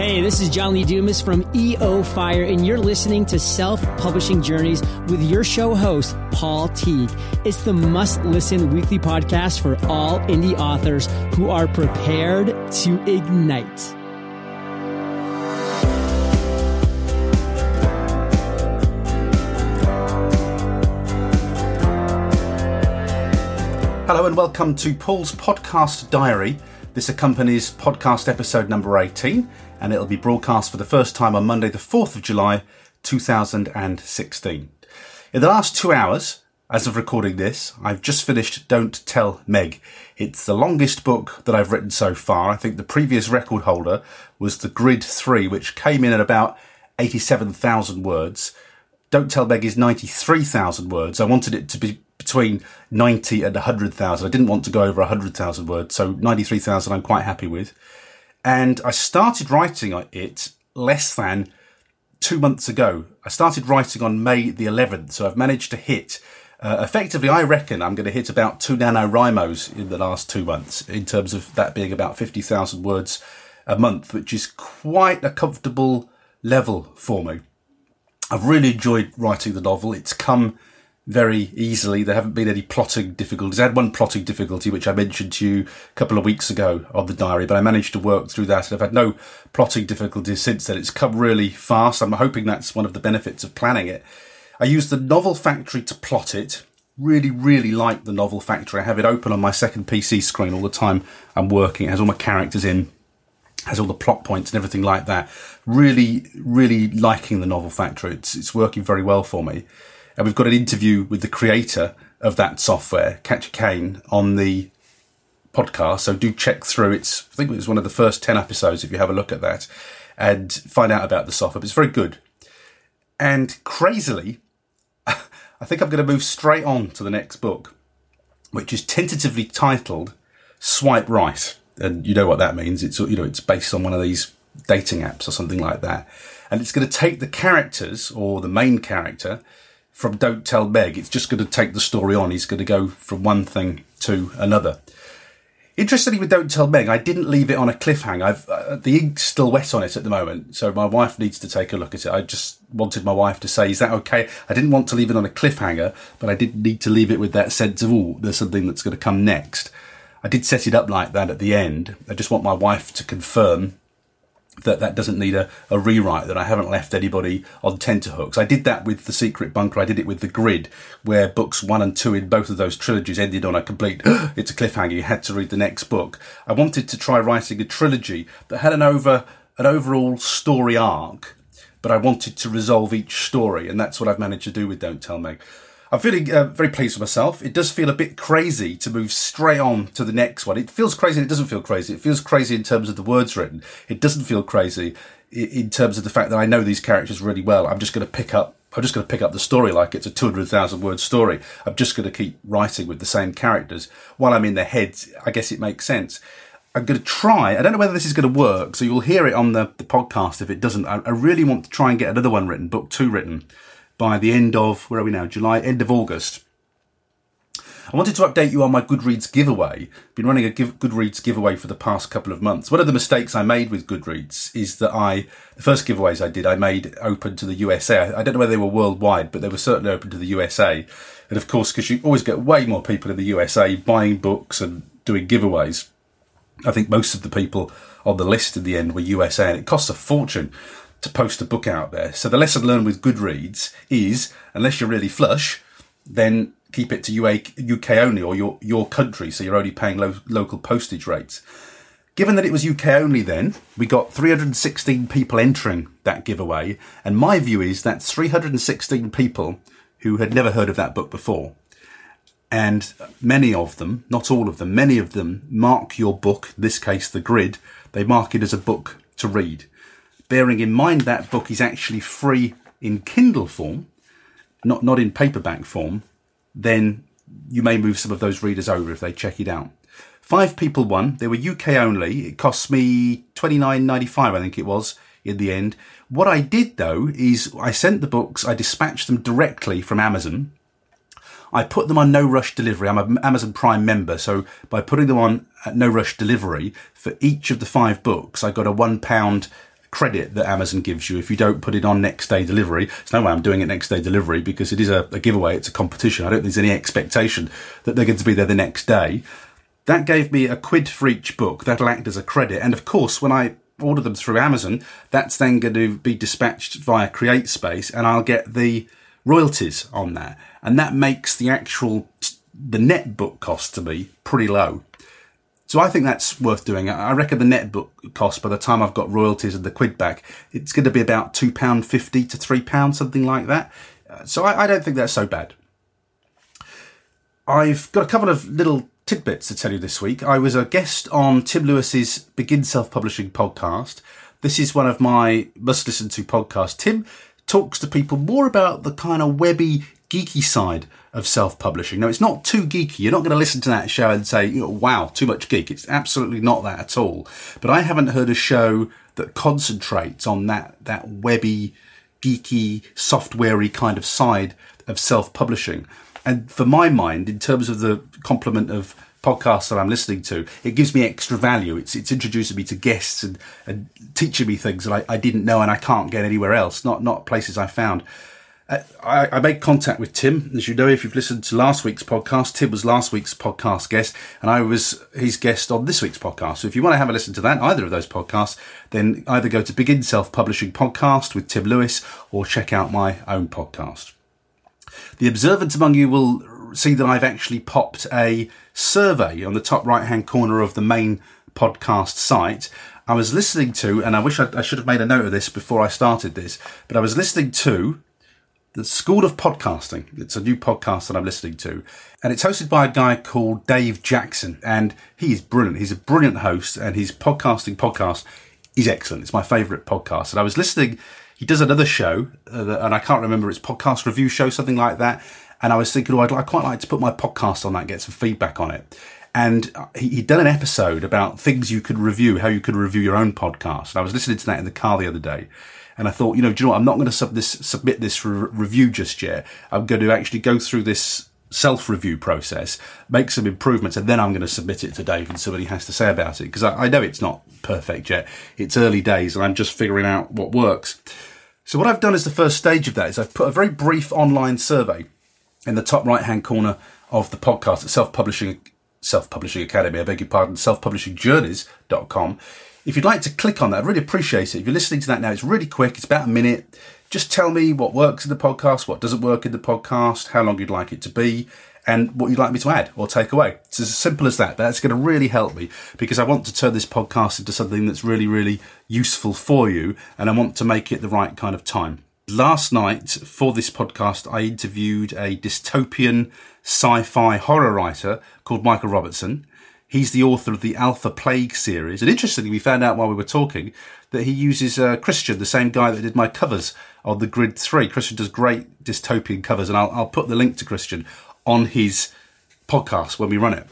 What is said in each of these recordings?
Hey, this is John Lee Dumas from EO Fire, and you're listening to Self Publishing Journeys with your show host, Paul Teague. It's the must listen weekly podcast for all indie authors who are prepared to ignite. Hello and welcome to Paul's Podcast Diary. This accompanies podcast episode number 18 and it'll be broadcast for the first time on Monday, the 4th of July, 2016. In the last two hours, as of recording this, I've just finished Don't Tell Meg. It's the longest book that I've written so far. I think the previous record holder was The Grid 3, which came in at about 87,000 words. Don't Tell Meg is 93,000 words. I wanted it to be between 90 and 100,000. I didn't want to go over 100,000 words, so 93,000 I'm quite happy with. And I started writing it less than two months ago. I started writing on May the 11th, so I've managed to hit. Uh, effectively, I reckon I'm going to hit about two NaNoWriMos in the last two months, in terms of that being about 50,000 words a month, which is quite a comfortable level for me. I've really enjoyed writing the novel. It's come very easily. There haven't been any plotting difficulties. I had one plotting difficulty, which I mentioned to you a couple of weeks ago on the diary, but I managed to work through that and I've had no plotting difficulties since then. It's come really fast. I'm hoping that's one of the benefits of planning it. I used the Novel Factory to plot it. Really, really like the Novel Factory. I have it open on my second PC screen all the time I'm working. It has all my characters in, has all the plot points and everything like that. Really, really liking the Novel Factory. It's, it's working very well for me. And we've got an interview with the creator of that software, Katja Kane, on the podcast. So do check through. It's I think it was one of the first ten episodes. If you have a look at that and find out about the software, but it's very good. And crazily, I think I'm going to move straight on to the next book, which is tentatively titled "Swipe Right," and you know what that means. It's you know it's based on one of these dating apps or something like that, and it's going to take the characters or the main character from Don't Tell Meg. It's just going to take the story on. He's going to go from one thing to another. Interestingly, with Don't Tell Meg, I didn't leave it on a cliffhanger. I've, uh, the ink's still wet on it at the moment, so my wife needs to take a look at it. I just wanted my wife to say, "Is that okay?" I didn't want to leave it on a cliffhanger, but I did need to leave it with that sense of, "Oh, there's something that's going to come next." I did set it up like that at the end. I just want my wife to confirm that that doesn't need a, a rewrite, that I haven't left anybody on tenterhooks. I did that with The Secret Bunker, I did it with The Grid, where books one and two in both of those trilogies ended on a complete, it's a cliffhanger, you had to read the next book. I wanted to try writing a trilogy that had an over, an overall story arc, but I wanted to resolve each story, and that's what I've managed to do with Don't Tell Meg. I'm feeling uh, very pleased with myself. It does feel a bit crazy to move straight on to the next one. It feels crazy. It doesn't feel crazy. It feels crazy in terms of the words written. It doesn't feel crazy in terms of the fact that I know these characters really well. I'm just going to pick up. I'm just going to pick up the story like it's a 200,000 word story. I'm just going to keep writing with the same characters while I'm in their heads. I guess it makes sense. I'm going to try. I don't know whether this is going to work, so you'll hear it on the, the podcast if it doesn't. I, I really want to try and get another one written, book two written by the end of, where are we now? July, end of August. I wanted to update you on my Goodreads giveaway. Been running a give, Goodreads giveaway for the past couple of months. One of the mistakes I made with Goodreads is that I, the first giveaways I did, I made open to the USA. I don't know whether they were worldwide, but they were certainly open to the USA. And of course, because you always get way more people in the USA buying books and doing giveaways. I think most of the people on the list in the end were USA, and it costs a fortune to post a book out there. So the lesson learned with Goodreads is, unless you're really flush, then keep it to UK only or your, your country. So you're only paying lo- local postage rates. Given that it was UK only then, we got 316 people entering that giveaway. And my view is that's 316 people who had never heard of that book before. And many of them, not all of them, many of them mark your book, in this case, The Grid, they mark it as a book to read bearing in mind that book is actually free in Kindle form, not, not in paperback form, then you may move some of those readers over if they check it out. Five people won. They were UK only. It cost me twenty nine ninety five, I think it was, in the end. What I did though is I sent the books, I dispatched them directly from Amazon. I put them on no rush delivery. I'm an Amazon Prime member, so by putting them on uh, no rush delivery for each of the five books, I got a one pound credit that Amazon gives you if you don't put it on next day delivery. There's no way I'm doing it next day delivery because it is a, a giveaway. It's a competition. I don't think there's any expectation that they're going to be there the next day. That gave me a quid for each book. That'll act as a credit. And of course, when I order them through Amazon, that's then going to be dispatched via CreateSpace and I'll get the royalties on that. And that makes the actual, the net book cost to me pretty low. So I think that's worth doing. I reckon the net book cost by the time I've got royalties and the quid back, it's going to be about £2.50 to £3, something like that. Uh, so I, I don't think that's so bad. I've got a couple of little tidbits to tell you this week. I was a guest on Tim Lewis's Begin Self Publishing podcast. This is one of my must listen to podcasts. Tim talks to people more about the kind of webby, geeky side of self-publishing. Now, it's not too geeky. You're not going to listen to that show and say, wow, too much geek. It's absolutely not that at all. But I haven't heard a show that concentrates on that, that webby, geeky, softwarey kind of side of self-publishing. And for my mind, in terms of the complement of podcasts that I'm listening to, it gives me extra value. It's it's introducing me to guests and, and teaching me things that I, I didn't know and I can't get anywhere else, not not places I found. I, I, made contact with Tim. As you know, if you've listened to last week's podcast, Tim was last week's podcast guest, and I was his guest on this week's podcast. So if you want to have a listen to that, either of those podcasts, then either go to Begin Self Publishing Podcast with Tim Lewis or check out my own podcast. The observant among you will see that I've actually popped a survey on the top right hand corner of the main podcast site. I was listening to, and I wish I, I should have made a note of this before I started this, but I was listening to the School of Podcasting. It's a new podcast that I'm listening to, and it's hosted by a guy called Dave Jackson, and he is brilliant. He's a brilliant host, and his podcasting podcast is excellent. It's my favourite podcast, and I was listening. He does another show, uh, and I can't remember. It's podcast review show, something like that. And I was thinking, oh, I'd, I'd quite like to put my podcast on that, get some feedback on it. And he, he'd done an episode about things you could review, how you could review your own podcast. And I was listening to that in the car the other day. And I thought, you know, do you know what? I'm not going to sub this, submit this for review just yet. I'm going to actually go through this self review process, make some improvements, and then I'm going to submit it to Dave and see what he has to say about it. Because I, I, know it's not perfect yet. It's early days and I'm just figuring out what works. So, what I've done as the first stage of that is I've put a very brief online survey in the top right hand corner of the podcast at Self Publishing Self Publishing Academy, I beg your pardon, selfpublishingjourneys.com. If you'd like to click on that, I'd really appreciate it. If you're listening to that now, it's really quick, it's about a minute. Just tell me what works in the podcast, what doesn't work in the podcast, how long you'd like it to be, and what you'd like me to add or take away. It's as simple as that. That's going to really help me because I want to turn this podcast into something that's really, really useful for you, and I want to make it the right kind of time. Last night, for this podcast, I interviewed a dystopian sci fi horror writer called Michael Robertson. He's the author of the Alpha Plague series. And interestingly, we found out while we were talking that he uses uh, Christian, the same guy that did my covers on the Grid 3. Christian does great dystopian covers, and I'll, I'll put the link to Christian on his podcast when we run it.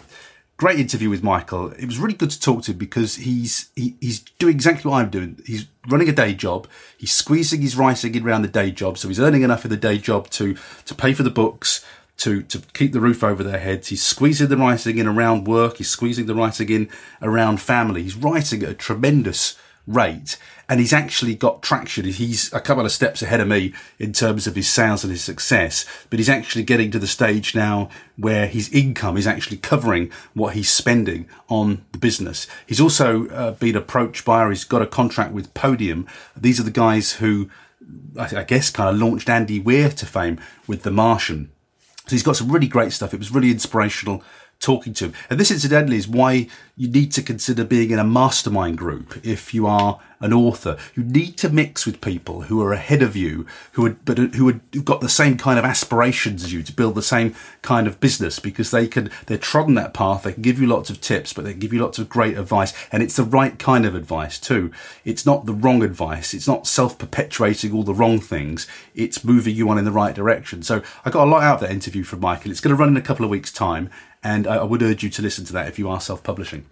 Great interview with Michael. It was really good to talk to because he's he, he's doing exactly what I'm doing. He's running a day job. He's squeezing his writing in around the day job, so he's earning enough in the day job to to pay for the books, to, to keep the roof over their heads. He's squeezing the writing in around work. He's squeezing the writing in around family. He's writing at a tremendous rate and he's actually got traction. He's a couple of steps ahead of me in terms of his sales and his success, but he's actually getting to the stage now where his income is actually covering what he's spending on the business. He's also uh, been approached by, he's got a contract with Podium. These are the guys who, I guess, kind of launched Andy Weir to fame with The Martian. So he's got some really great stuff. It was really inspirational talking to him. And this, incidentally, is why you need to consider being in a mastermind group if you are an author. You need to mix with people who are ahead of you, who are, but who who've got the same kind of aspirations as you to build the same kind of business because they can, they're trodden that path. They can give you lots of tips, but they give you lots of great advice. And it's the right kind of advice too. It's not the wrong advice. It's not self perpetuating all the wrong things. It's moving you on in the right direction. So I got a lot out of that interview from Michael. It's going to run in a couple of weeks time and I would urge you to listen to that if you are self publishing.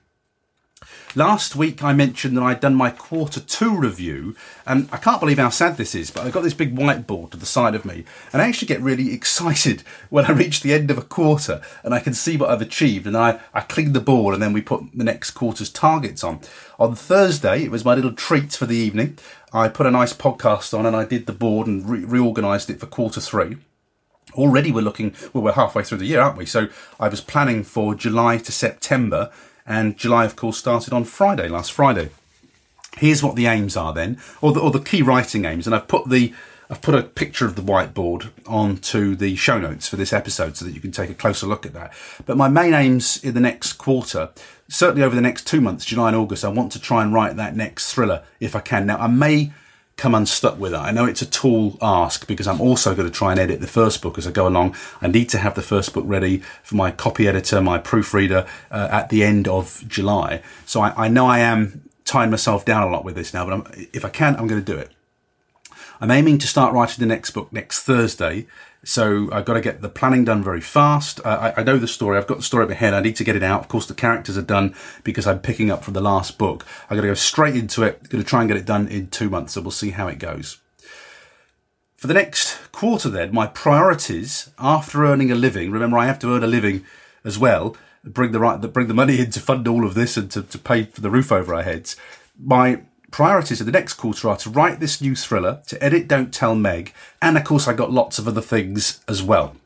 Last week I mentioned that I'd done my quarter two review, and I can't believe how sad this is, but I've got this big whiteboard to the side of me, and I actually get really excited when I reach the end of a quarter and I can see what I've achieved, and I, I clean the board and then we put the next quarter's targets on. On Thursday, it was my little treat for the evening. I put a nice podcast on and I did the board and re- reorganised it for quarter three already we're looking well we're halfway through the year aren't we so i was planning for july to september and July, of course, started on Friday, last Friday. Here's what the aims are then, or the, or the key writing aims, and I've put the I've put a picture of the whiteboard onto the show notes for this episode so that you can take a closer look at that. But my main aims in the next quarter, certainly over the next two months, July and August, I want to try and write that next thriller if I can. Now, I may come unstuck with it. I know it's a tall ask because I'm also going to try and edit the first book as I go along. I need to have the first book ready for my copy editor, my proofreader uh, at the end of July. So I, I, know I am tying myself down a lot with this now, but I'm, if I can, I'm going to do it. I'm aiming to start writing the next book next Thursday. So I've got to get the planning done very fast. Uh, I, I, know the story. I've got the story in my head. I need to get it out. Of course, the characters are done because I'm picking up from the last book. I've got to go straight into it. I'm going to try and get it done in two months. So we'll see how it goes. For the next quarter, then, my priorities after earning a living. Remember, I have to earn a living as well. Bring the right, bring the money in to fund all of this and to, to pay for the roof over our heads. My priorities of the next quarter are to write this new thriller, to edit Don't Tell Meg, and of course I got lots of other things as well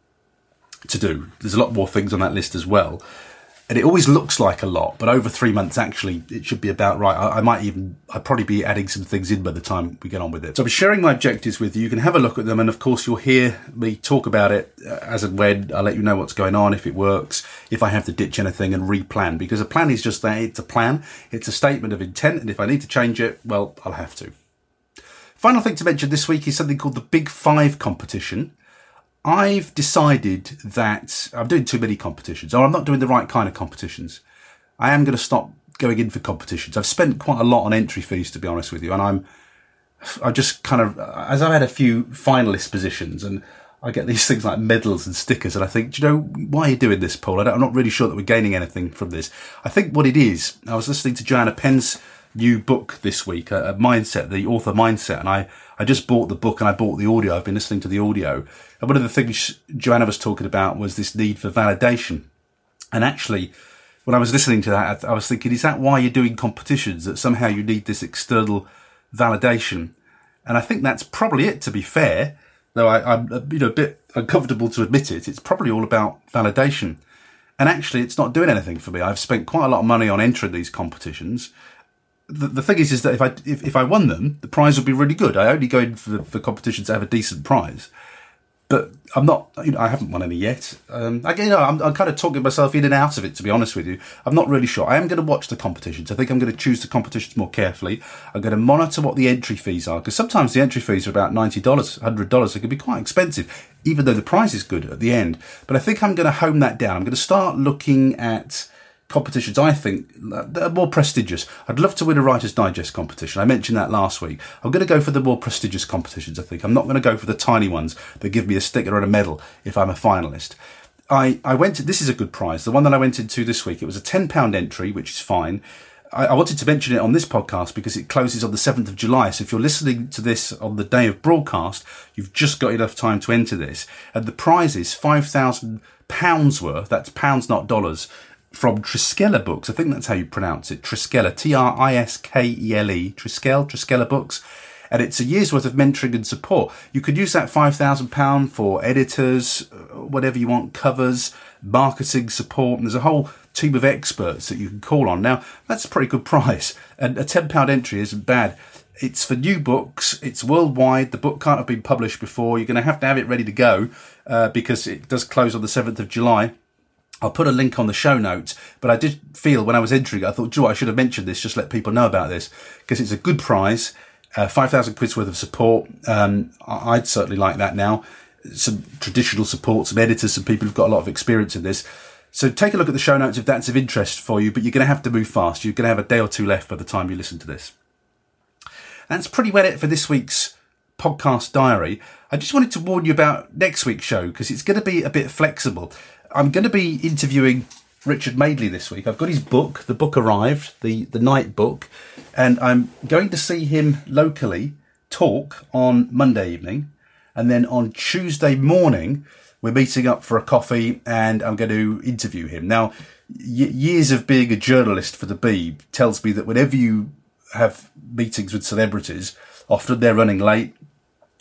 to do. There's a lot more things on that list as well. And it always looks like a lot, but over three months, actually, it should be about right. I, I might even, I'd probably be adding some things in by the time we get on with it. So I'm sharing my objectives with you. You can have a look at them. And of course, you'll hear me talk about it as and when I'll let you know what's going on, if it works, if I have to ditch anything and replan, because a plan is just that. It's a plan. It's a statement of intent. And if I need to change it, well, I'll have to. Final thing to mention this week is something called the Big Five competition. I've decided that I'm doing too many competitions, or I'm not doing the right kind of competitions. I am going to stop going in for competitions. I've spent quite a lot on entry fees, to be honest with you, and I'm, I just kind of, as I've had a few finalist positions, and I get these things like medals and stickers, and I think, do you know, why are you doing this, Paul? I am not really sure that we're gaining anything from this. I think what it is, I was listening to Joanna Penn's new book this week, a, a mindset, the author mindset, and I, I just bought the book and I bought the audio. I've been listening to the audio. And one of the things Joanna was talking about was this need for validation. And actually, when I was listening to that, I was thinking, is that why you're doing competitions? That somehow you need this external validation? And I think that's probably it, to be fair. Though I, am you know, a bit uncomfortable to admit it. It's probably all about validation. And actually, it's not doing anything for me. I've spent quite a lot of money on entering these competitions the, the thing is, is that if I if, if I won them, the prize would be really good. I only go in for for competitions to have a decent prize, but I'm not. You know, I haven't won any yet. Um, I, you know, I'm, I'm kind of talking myself in and out of it. To be honest with you, I'm not really sure. I am going to watch the competitions. I think I'm going to choose the competitions more carefully. I'm going to monitor what the entry fees are because sometimes the entry fees are about ninety dollars, hundred dollars. It can be quite expensive, even though the prize is good at the end. But I think I'm going to hone that down. I'm going to start looking at competitions I think that are more prestigious. I'd love to win a Writer's Digest competition. I mentioned that last week. I'm going to go for the more prestigious competitions, I think. I'm not going to go for the tiny ones that give me a sticker and a medal if I'm a finalist. I, I went to, this is a good prize. The one that I went into this week, it was a £10 entry, which is fine. I, I wanted to mention it on this podcast because it closes on the 7th of July. So if you're listening to this on the day of broadcast, you've just got enough time to enter this. And the prize is £5,000 worth. That's pounds, not dollars from Triskella Books. I think that's how you pronounce it. Triskella, T-R-I-S-K-E-L-E, Triskele, Triskella Books. And it's a year's worth of mentoring and support. You could use that £5,000 for editors, uh, whatever you want, covers, marketing support. And there's a whole team of experts that you can call on. Now, that's a pretty good price. And a £10 entry isn't bad. It's for new books. It's worldwide. The book can't have been published before. You're going to have to have it ready to go uh, because it does close on the 7th of July. I'll put a link on the show notes, but I did feel when I was entering, I thought, Joe, I should have mentioned this, just let people know about this, because it's a good prize, uh, 5,000 quid's worth of support. Um, I'd certainly like that now. Some traditional support, some editors, some people who've got a lot of experience in this. So take a look at the show notes if that's of interest for you, but you're going to have to move fast. You're going to have a day or two left by the time you listen to this. That's pretty well it for this week's podcast diary. I just wanted to warn you about next week's show because it's going to be a bit flexible. I'm going to be interviewing Richard Madeley this week. I've got his book. The book arrived, the the night book, and I'm going to see him locally talk on Monday evening, and then on Tuesday morning we're meeting up for a coffee, and I'm going to interview him. Now, years of being a journalist for the Beeb tells me that whenever you have meetings with celebrities, often they're running late.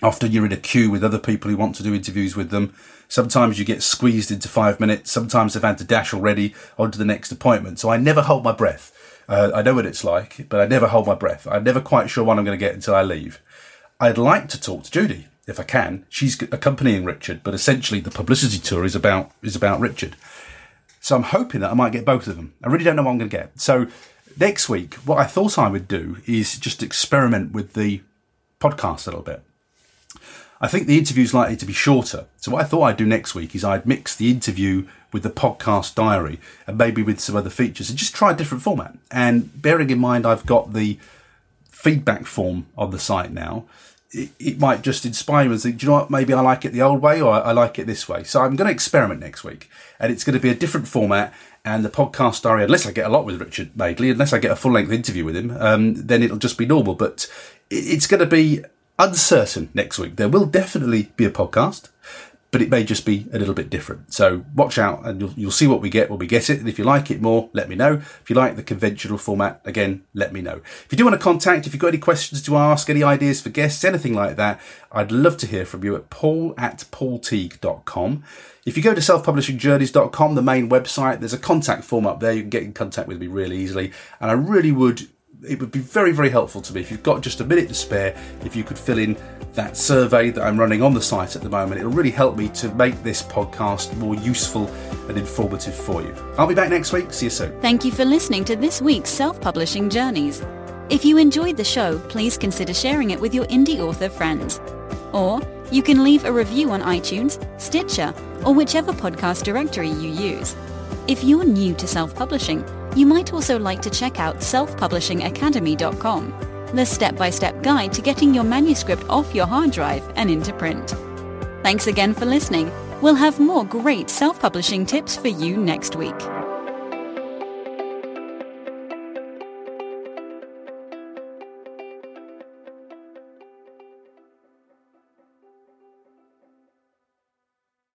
Often you're in a queue with other people who want to do interviews with them. Sometimes you get squeezed into five minutes. Sometimes they've had to dash already onto the next appointment. So I never hold my breath. Uh, I know what it's like, but I never hold my breath. I'm never quite sure what I'm going to get until I leave. I'd like to talk to Judy if I can. She's accompanying Richard, but essentially the publicity tour is about is about Richard. So I'm hoping that I might get both of them. I really don't know what I'm going to get. So next week, what I thought I would do is just experiment with the podcast a little bit. I think the interview is likely to be shorter. So what I thought I'd do next week is I'd mix the interview with the podcast diary and maybe with some other features and just try a different format. And bearing in mind I've got the feedback form on the site now, it, it might just inspire you and think, do you know what, maybe I like it the old way or I like it this way. So I'm going to experiment next week and it's going to be a different format and the podcast diary, unless I get a lot with Richard Madeley, unless I get a full length interview with him, um, then it'll just be normal. But it's going to be uncertain next week. There will definitely be a podcast, but it may just be a little bit different. So watch out and you'll, you'll see what we get when we get it. And if you like it more, let me know. If you like the conventional format, again, let me know. If you do want to contact, if you've got any questions to ask, any ideas for guests, anything like that, I'd love to hear from you at paul at paulteague.com. If you go to selfpublishingjourneys.com, the main website, there's a contact form up there. You can get in contact with me really easily. And I really would it would be very, very helpful to me if you've got just a minute to spare, if you could fill in that survey that I'm running on the site at the moment. It'll really help me to make this podcast more useful and informative for you. I'll be back next week. See you soon. Thank you for listening to this week's Self Publishing Journeys. If you enjoyed the show, please consider sharing it with your indie author friends. Or you can leave a review on iTunes, Stitcher, or whichever podcast directory you use. If you're new to self-publishing, you might also like to check out selfpublishingacademy.com, the step-by-step guide to getting your manuscript off your hard drive and into print. Thanks again for listening. We'll have more great self-publishing tips for you next week.